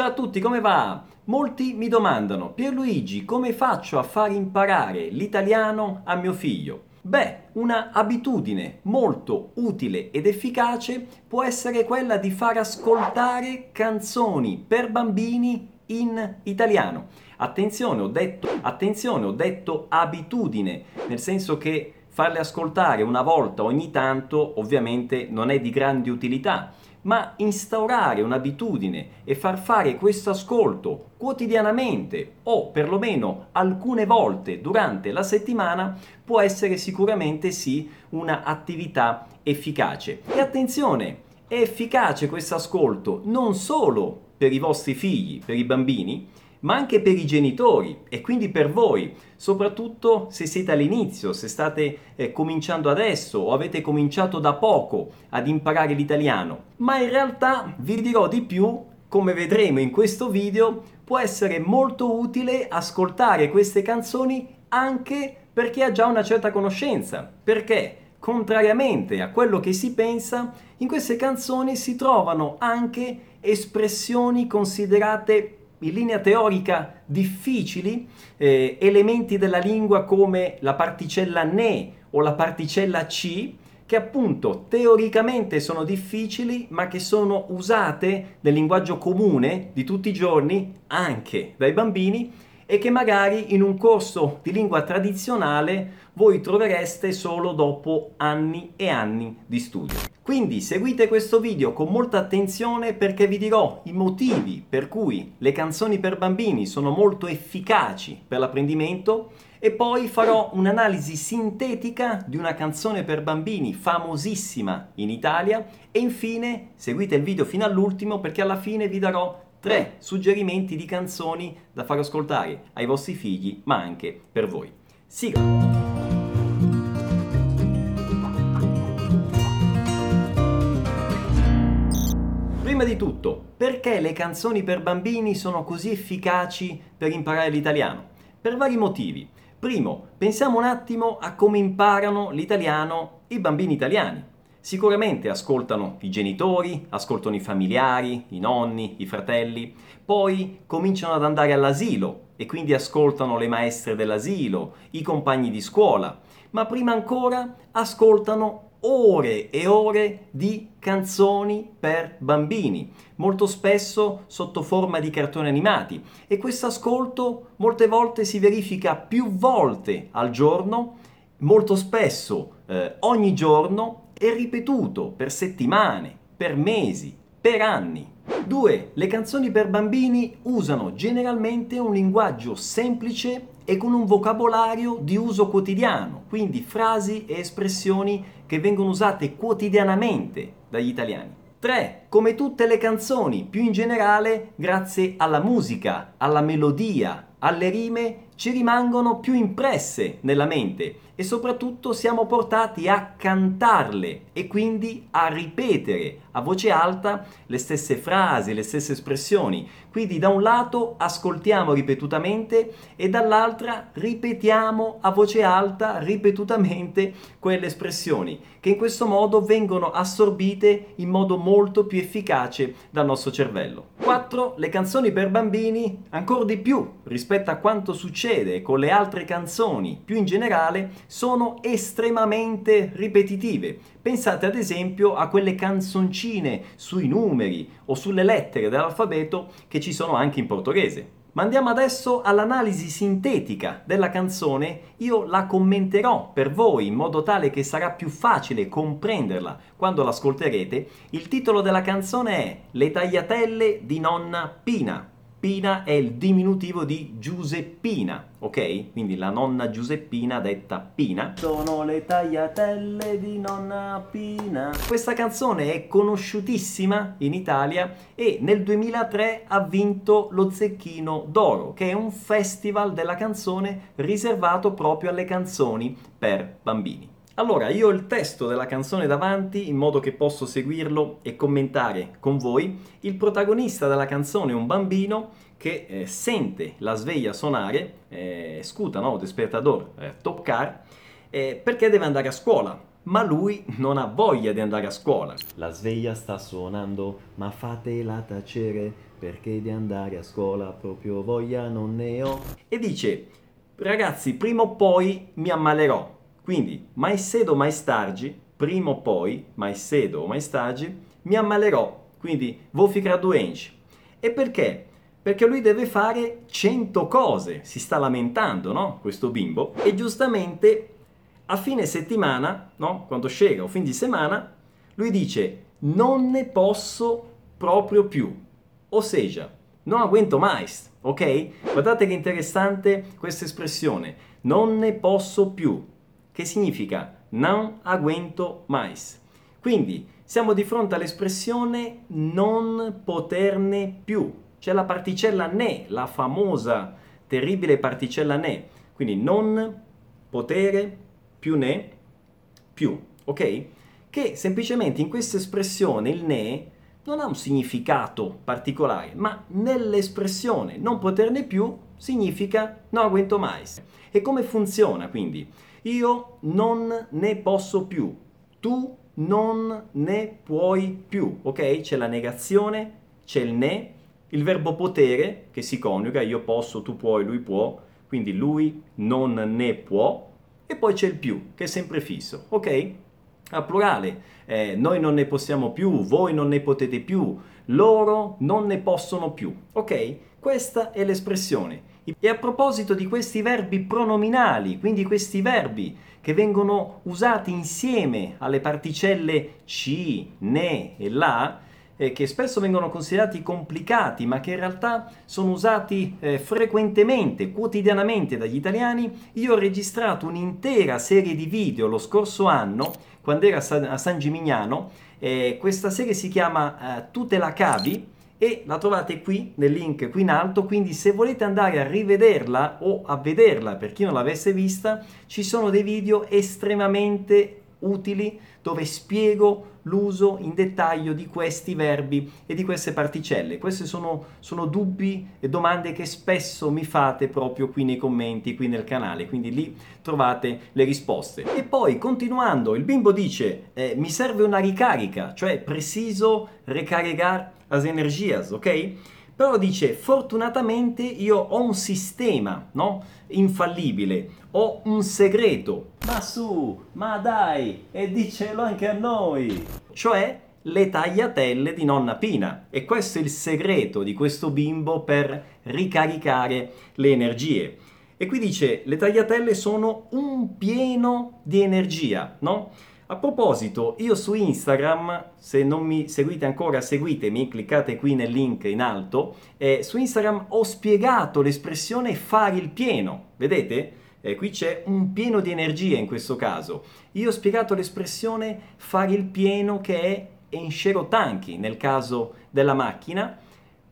Ciao a tutti, come va? Molti mi domandano, Pierluigi, come faccio a far imparare l'italiano a mio figlio? Beh, una abitudine molto utile ed efficace può essere quella di far ascoltare canzoni per bambini in italiano. Attenzione, ho detto, attenzione, ho detto abitudine, nel senso che farle ascoltare una volta ogni tanto ovviamente non è di grande utilità ma instaurare un'abitudine e far fare questo ascolto quotidianamente o perlomeno alcune volte durante la settimana può essere sicuramente sì un'attività efficace. E attenzione, è efficace questo ascolto non solo per i vostri figli, per i bambini, ma anche per i genitori e quindi per voi, soprattutto se siete all'inizio, se state eh, cominciando adesso o avete cominciato da poco ad imparare l'italiano. Ma in realtà vi dirò di più, come vedremo in questo video, può essere molto utile ascoltare queste canzoni anche per chi ha già una certa conoscenza. Perché? Contrariamente a quello che si pensa, in queste canzoni si trovano anche espressioni considerate in linea teorica difficili, eh, elementi della lingua come la particella ne o la particella c, che appunto teoricamente sono difficili, ma che sono usate nel linguaggio comune di tutti i giorni, anche dai bambini, e che magari in un corso di lingua tradizionale voi trovereste solo dopo anni e anni di studio. Quindi seguite questo video con molta attenzione perché vi dirò i motivi per cui le canzoni per bambini sono molto efficaci per l'apprendimento e poi farò un'analisi sintetica di una canzone per bambini famosissima in Italia e infine seguite il video fino all'ultimo perché alla fine vi darò tre suggerimenti di canzoni da far ascoltare ai vostri figli ma anche per voi. Sigla! Prima di tutto, perché le canzoni per bambini sono così efficaci per imparare l'italiano? Per vari motivi. Primo, pensiamo un attimo a come imparano l'italiano i bambini italiani. Sicuramente ascoltano i genitori, ascoltano i familiari, i nonni, i fratelli, poi cominciano ad andare all'asilo e quindi ascoltano le maestre dell'asilo, i compagni di scuola, ma prima ancora ascoltano ore e ore di canzoni per bambini, molto spesso sotto forma di cartoni animati. E questo ascolto molte volte si verifica più volte al giorno, molto spesso eh, ogni giorno e ripetuto per settimane, per mesi, per anni. 2. Le canzoni per bambini usano generalmente un linguaggio semplice e con un vocabolario di uso quotidiano, quindi frasi e espressioni che vengono usate quotidianamente dagli italiani. 3. Come tutte le canzoni, più in generale, grazie alla musica, alla melodia, alle rime, ci rimangono più impresse nella mente e soprattutto siamo portati a cantarle e quindi a ripetere a voce alta le stesse frasi, le stesse espressioni. Quindi da un lato ascoltiamo ripetutamente e dall'altra ripetiamo a voce alta ripetutamente quelle espressioni che in questo modo vengono assorbite in modo molto più efficace dal nostro cervello. 4. Le canzoni per bambini, ancora di più rispetto a quanto succede con le altre canzoni, più in generale, sono estremamente ripetitive. Pensate ad esempio a quelle canzoncine sui numeri o sulle lettere dell'alfabeto che ci sono anche in portoghese. Ma andiamo adesso all'analisi sintetica della canzone, io la commenterò per voi in modo tale che sarà più facile comprenderla quando l'ascolterete. Il titolo della canzone è Le tagliatelle di nonna Pina. Pina è il diminutivo di Giuseppina, ok? Quindi la nonna Giuseppina detta Pina. Sono le tagliatelle di nonna Pina. Questa canzone è conosciutissima in Italia e nel 2003 ha vinto lo Zecchino d'Oro, che è un festival della canzone riservato proprio alle canzoni per bambini. Allora, io ho il testo della canzone davanti in modo che posso seguirlo e commentare con voi. Il protagonista della canzone è un bambino che eh, sente la sveglia suonare, eh, scuta, no, despertador, eh, toccare, eh, perché deve andare a scuola. Ma lui non ha voglia di andare a scuola. La sveglia sta suonando, ma fatela tacere, perché di andare a scuola proprio voglia non ne ho. E dice, ragazzi, prima o poi mi ammalerò. Quindi, mais cedo, mais tarde, prima o poi, mais cedo o mais tarde, mi ammalerò. Quindi, vou ficar doente. E perché? Perché lui deve fare 100 cose, si sta lamentando, no? Questo bimbo. E giustamente a fine settimana, no? Quando scega o fin di settimana, lui dice non ne posso proprio più. O non aguento mais, ok? Guardate che interessante questa espressione, non ne posso più, che significa non aguento mais. Quindi siamo di fronte all'espressione non poterne più. C'è la particella ne, la famosa, terribile particella ne. Quindi non potere più ne più, ok? Che semplicemente in questa espressione il ne non ha un significato particolare, ma nell'espressione non poterne più significa non aguento mais. E come funziona quindi? Io non ne posso più, tu non ne puoi più, ok? C'è la negazione, c'è il ne, il verbo potere che si coniuga, io posso, tu puoi, lui può, quindi lui non ne può, e poi c'è il più che è sempre fisso, ok? A plurale, eh, noi non ne possiamo più, voi non ne potete più, loro non ne possono più, ok? Questa è l'espressione. E a proposito di questi verbi pronominali, quindi questi verbi che vengono usati insieme alle particelle ci, ne e la, eh, che spesso vengono considerati complicati, ma che in realtà sono usati eh, frequentemente, quotidianamente dagli italiani, io ho registrato un'intera serie di video lo scorso anno, quando ero a San, a San Gimignano, eh, questa serie si chiama eh, Tu te la cavi, e la trovate qui nel link qui in alto, quindi se volete andare a rivederla o a vederla per chi non l'avesse vista, ci sono dei video estremamente utili dove spiego l'uso in dettaglio di questi verbi e di queste particelle. Questi sono, sono, dubbi e domande che spesso mi fate proprio qui nei commenti, qui nel canale, quindi lì trovate le risposte. E poi continuando, il bimbo dice eh, mi serve una ricarica, cioè preciso recarregar as energias, ok? Però dice, fortunatamente io ho un sistema, no? Infallibile, ho un segreto. Ma su, ma dai, e dicelo anche a noi. Cioè, le tagliatelle di nonna Pina. E questo è il segreto di questo bimbo per ricaricare le energie. E qui dice, le tagliatelle sono un pieno di energia, no? A proposito, io su Instagram, se non mi seguite ancora, seguitemi, cliccate qui nel link in alto, eh, su Instagram ho spiegato l'espressione fare il pieno, vedete? Eh, qui c'è un pieno di energia in questo caso. Io ho spiegato l'espressione fare il pieno che è enshero tanchi nel caso della macchina,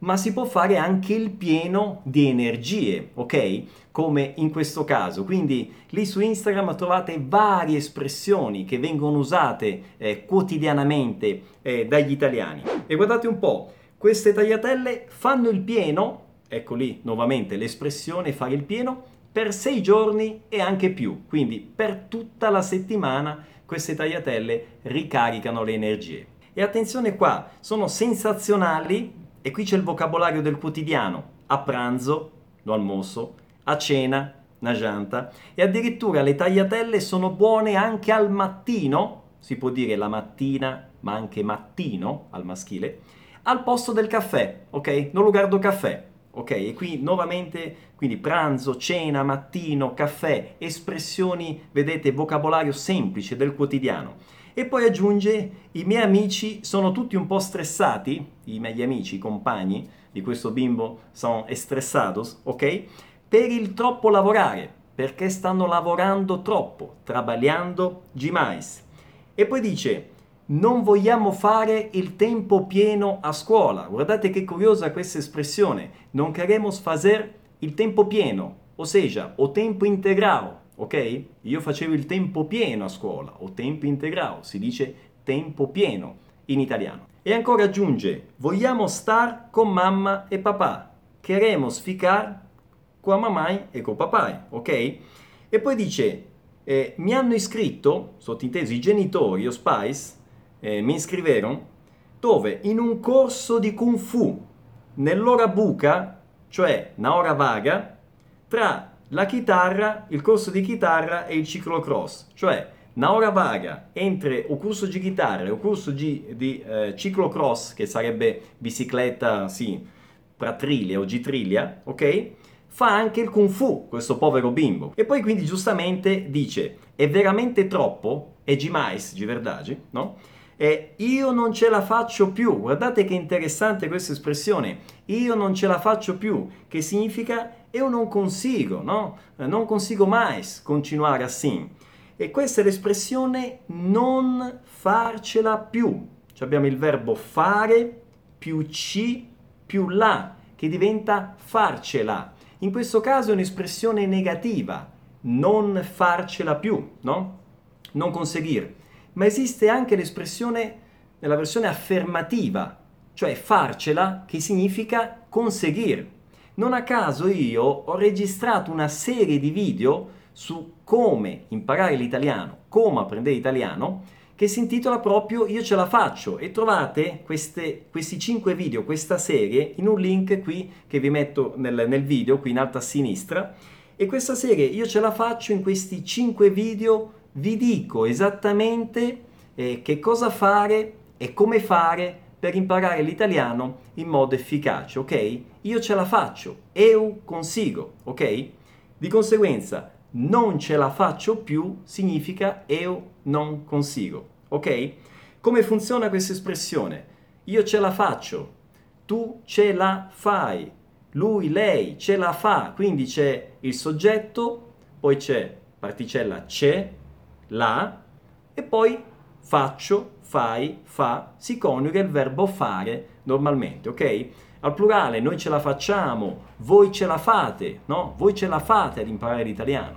ma si può fare anche il pieno di energie, ok? Come in questo caso. Quindi lì su Instagram trovate varie espressioni che vengono usate eh, quotidianamente eh, dagli italiani. E guardate un po', queste tagliatelle fanno il pieno, ecco lì nuovamente l'espressione fare il pieno, per sei giorni e anche più. Quindi per tutta la settimana queste tagliatelle ricaricano le energie. E attenzione qua, sono sensazionali e qui c'è il vocabolario del quotidiano, a pranzo, lo almosso, a cena, una gianta, e addirittura le tagliatelle sono buone anche al mattino, si può dire la mattina, ma anche mattino al maschile, al posto del caffè, ok? Non lo guardo caffè, ok? E qui nuovamente, quindi pranzo, cena, mattino, caffè, espressioni, vedete, vocabolario semplice del quotidiano. E poi aggiunge, i miei amici sono tutti un po' stressati, i miei amici, i compagni di questo bimbo sono estressados, ok? Per il troppo lavorare, perché stanno lavorando troppo, trabagliando demais. E poi dice, non vogliamo fare il tempo pieno a scuola. Guardate che curiosa questa espressione. Non queremos fazer il tempo pieno, o seja, o tempo integral ok? Io facevo il tempo pieno a scuola, o tempo integrale, si dice tempo pieno in italiano. E ancora aggiunge, vogliamo star con mamma e papà, queremos ficar con mamma e con papà, ok? E poi dice, eh, mi hanno iscritto, sottinteso i genitori, o Spice, eh, mi iscriverono, dove? In un corso di Kung Fu, nell'ora buca, cioè una ora vaga, tra la chitarra, il corso di chitarra e il ciclocross, cioè una vaga entre o corso di chitarra e o corso di, di eh, ciclocross, che sarebbe bicicletta, sì, pratriglia o gitriglia, ok? Fa anche il kung fu, questo povero bimbo. E poi quindi giustamente dice, è veramente troppo, è demais, di verdade, no? E io non ce la faccio più. Guardate che interessante questa espressione. Io non ce la faccio più, che significa io non consigo, no? Non consigo mai continuare assim. E questa è l'espressione non farcela più. Cioè abbiamo il verbo fare più ci più la, che diventa farcela. In questo caso è un'espressione negativa, non farcela più, no? Non conseguire ma esiste anche l'espressione nella versione affermativa, cioè farcela, che significa conseguire. Non a caso io ho registrato una serie di video su come imparare l'italiano, come apprendere l'italiano, che si intitola proprio Io ce la faccio e trovate queste, questi 5 video, questa serie, in un link qui che vi metto nel, nel video, qui in alto a sinistra. E questa serie Io ce la faccio in questi 5 video vi dico esattamente eh, che cosa fare e come fare per imparare l'italiano in modo efficace, ok? Io ce la faccio, eu consigo, ok? Di conseguenza, non ce la faccio più significa eu non consigo, ok? Come funziona questa espressione? Io ce la faccio, tu ce la fai, lui, lei ce la fa, quindi c'è il soggetto, poi c'è particella c'è, la e poi faccio, fai, fa, si coniuga il verbo fare normalmente, ok? Al plurale noi ce la facciamo, voi ce la fate, no? Voi ce la fate ad imparare l'italiano,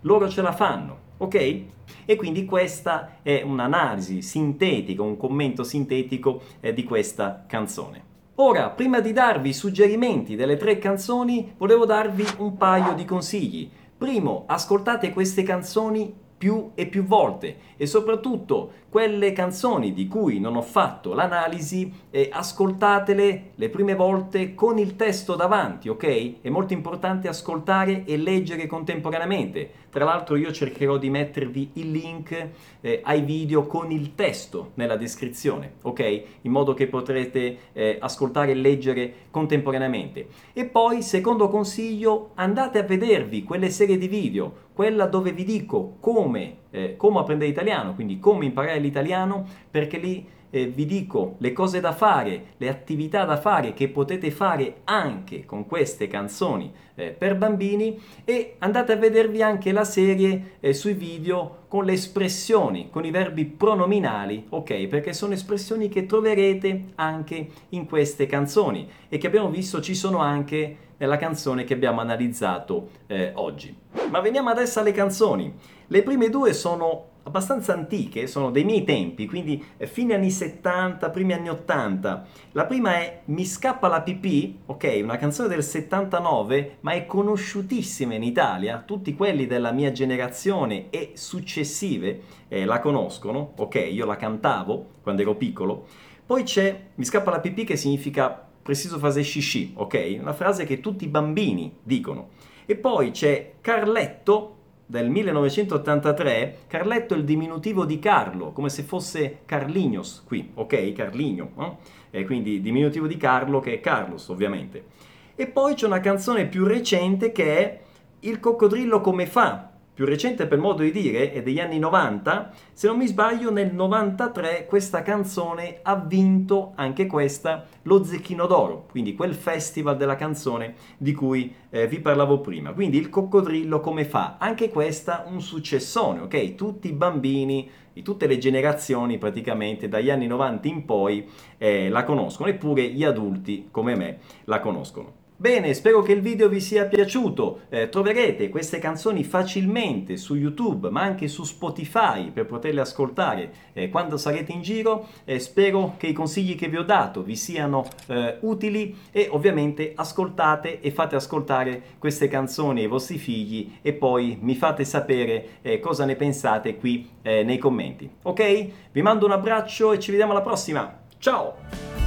loro ce la fanno, ok? E quindi questa è un'analisi sintetica, un commento sintetico eh, di questa canzone. Ora, prima di darvi i suggerimenti delle tre canzoni, volevo darvi un paio di consigli. Primo, ascoltate queste canzoni più e più volte e soprattutto quelle canzoni di cui non ho fatto l'analisi, eh, ascoltatele le prime volte con il testo davanti, ok? È molto importante ascoltare e leggere contemporaneamente. Tra l'altro io cercherò di mettervi il link eh, ai video con il testo nella descrizione, ok? In modo che potrete eh, ascoltare e leggere contemporaneamente. E poi, secondo consiglio, andate a vedervi quelle serie di video, quella dove vi dico come, eh, come apprendere italiano, quindi come imparare l'italiano perché lì eh, vi dico le cose da fare, le attività da fare che potete fare anche con queste canzoni eh, per bambini e andate a vedervi anche la serie eh, sui video con le espressioni, con i verbi pronominali, ok? Perché sono espressioni che troverete anche in queste canzoni e che abbiamo visto ci sono anche nella canzone che abbiamo analizzato eh, oggi. Ma veniamo adesso alle canzoni. Le prime due sono abbastanza antiche, sono dei miei tempi, quindi fine anni 70, primi anni 80. La prima è Mi scappa la pipì, ok, una canzone del 79, ma è conosciutissima in Italia, tutti quelli della mia generazione e successive eh, la conoscono, ok, io la cantavo quando ero piccolo. Poi c'è Mi scappa la pipì che significa preciso fase scisci, ok? Una frase che tutti i bambini dicono. E poi c'è Carletto, del 1983, Carletto è il diminutivo di Carlo, come se fosse Carlignos qui, ok? Carligno, no? E quindi diminutivo di Carlo che è Carlos, ovviamente. E poi c'è una canzone più recente che è Il coccodrillo come fa, più recente per modo di dire, è degli anni 90, se non mi sbaglio nel 93 questa canzone ha vinto anche questa lo Zecchino d'Oro, quindi quel festival della canzone di cui eh, vi parlavo prima. Quindi il coccodrillo come fa? Anche questa un successone, ok? Tutti i bambini di tutte le generazioni praticamente dagli anni 90 in poi eh, la conoscono, eppure gli adulti come me la conoscono. Bene, spero che il video vi sia piaciuto. Eh, troverete queste canzoni facilmente su YouTube, ma anche su Spotify per poterle ascoltare eh, quando sarete in giro. Eh, spero che i consigli che vi ho dato vi siano eh, utili e ovviamente ascoltate e fate ascoltare queste canzoni ai vostri figli e poi mi fate sapere eh, cosa ne pensate qui eh, nei commenti. Ok? Vi mando un abbraccio e ci vediamo alla prossima. Ciao!